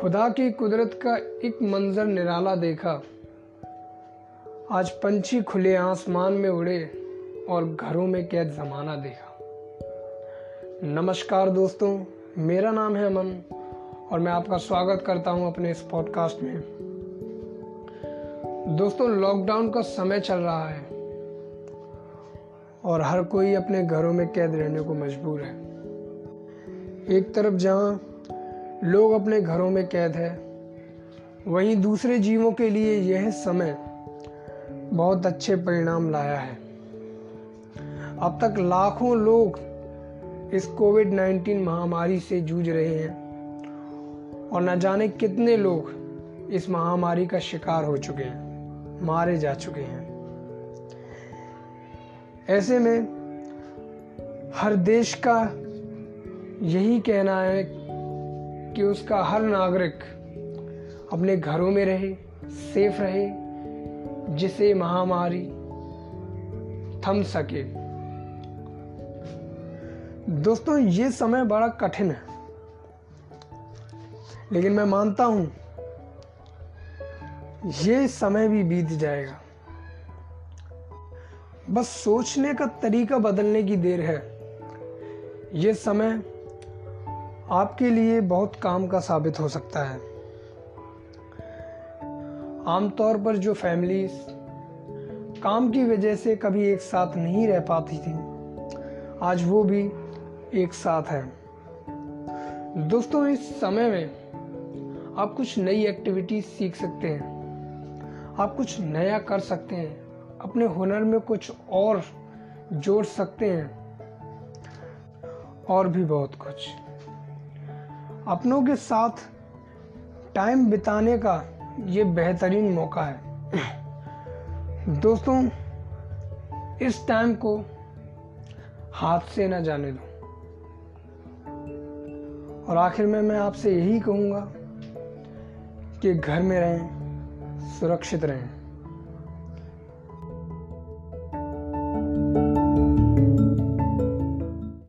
खुदा की कुदरत का एक मंजर निराला देखा। आज पंछी खुले आसमान में उड़े और घरों में कैद जमाना देखा। नमस्कार दोस्तों, मेरा नाम है अमन और मैं आपका स्वागत करता हूँ अपने इस पॉडकास्ट में। दोस्तों लॉकडाउन का समय चल रहा है और हर कोई अपने घरों में कैद रहने को मजबूर है। एक तरफ़ जहाँ लोग अपने घरों में कैद है। वहीं दूसरे जीवों के लिए यह समय बहुत अच्छे परिणाम लाया है। अब तक लाखों लोग इस कोविड 19 महामारी से जूझ रहे हैं और न जाने कितने लोग इस महामारी का शिकार हो चुके हैं, मारे जा चुके हैं। ऐसे में हर देश का यही कहना है कि उसका हर नागरिक अपने घरों में रहे, सेफ़ रहे, जिसे महामारी थम सके। दोस्तों, ये समय बड़ा कठिन है। लेकिन मैं मानता हूँ, ये समय भी बीत जाएगा। बस सोचने का तरीका बदलने की देर है। ये समय आपके लिए बहुत काम का साबित हो सकता है। आमतौर पर जो फैमिलीज़ काम की वजह से कभी एक साथ नहीं रह पाती थी, आज वो भी एक साथ है। दोस्तों, इस समय में आप कुछ नई एक्टिविटीज़ सीख सकते हैं। आप कुछ नया कर सकते हैं। अपने हुनर में कुछ और जोड़ सकते हैं। और भी बहुत कुछ। अपनों के साथ टाइम बिताने का ये बेहतरीन मौका है। दोस्तों, इस टाइम को हाथ से ना जाने दो। और आखिर में मैं आपसे यही कहूँगा कि घर में रहें, सुरक्षित रहें।